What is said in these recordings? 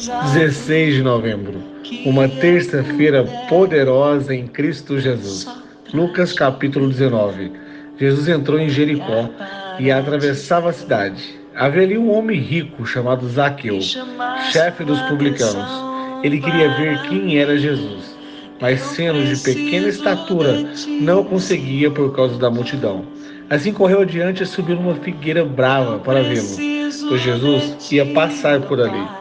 Dezesseis de novembro, uma terça-feira poderosa em Cristo Jesus. Lucas capítulo 19. Jesus entrou em Jericó e atravessava a cidade. Havia ali um homem rico chamado Zaqueu, chefe dos publicanos. Ele queria ver quem era Jesus, mas sendo de pequena estatura, não conseguia por causa da multidão. Assim correu adiante e subiu numa figueira brava para vê-lo, pois Jesus ia passar por ali.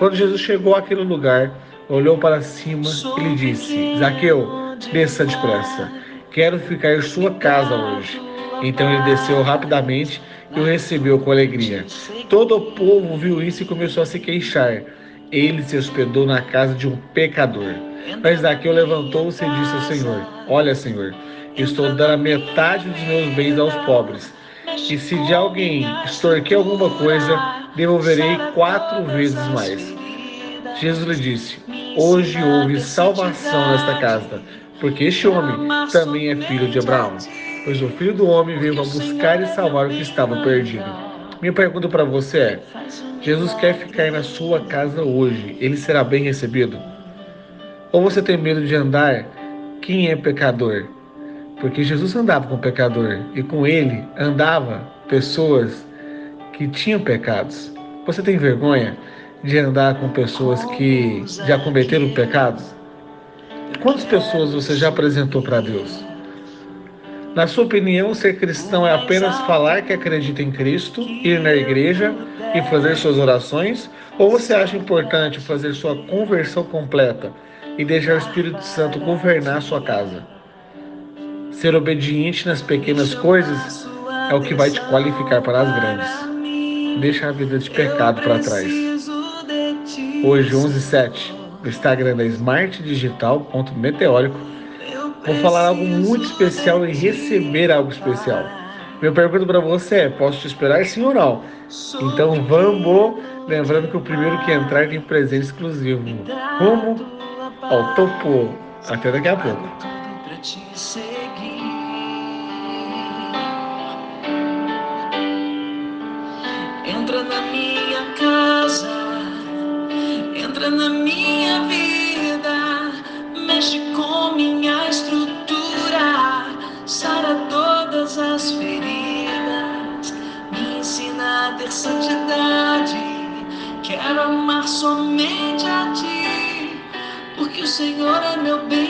Quando Jesus chegou àquele lugar, olhou para cima e lhe disse: Zaqueu, desça depressa. Quero ficar em sua casa hoje. Então ele desceu rapidamente e o recebeu com alegria. Todo o povo viu isso e começou a se queixar. Ele se hospedou na casa de um pecador. Mas Zaqueu levantou-se e disse ao Senhor: Olha, Senhor, estou dando a metade dos meus bens aos pobres. E se de alguém extorquir alguma coisa, devolverei quatro vezes mais. Jesus lhe disse: Hoje houve salvação nesta casa, porque este homem também é filho de Abraão. Pois o filho do homem veio para buscar e salvar o que estava perdido. Minha pergunta para você é: Jesus quer ficar na sua casa hoje, ele será bem recebido? Ou você tem medo de andar? Quem é pecador? Porque Jesus andava com pecador e com ele andava pessoas que tinham pecados. Você tem vergonha de andar com pessoas que já cometeram pecados? Quantas pessoas você já apresentou para Deus? Na sua opinião, ser cristão é apenas falar que acredita em Cristo, ir na igreja e fazer suas orações? Ou você acha importante fazer sua conversão completa e deixar o Espírito Santo governar sua casa? Ser obediente nas pequenas coisas é o que vai te qualificar para as grandes. Deixa a vida de pecado para trás. Hoje, 11h07, no Instagram da Smart Digital.meteórico, vou falar algo muito especial e receber algo especial. Minha pergunta para você é: posso te esperar sim ou não? Então vamos! Lembrando que o primeiro que entrar tem presente exclusivo. Rumo ao topo. Até daqui a pouco. Entra na minha casa, entra na minha vida, mexe com minha estrutura, sara todas as feridas, me ensina a ter santidade. Quero amar somente a ti, porque o Senhor é meu bem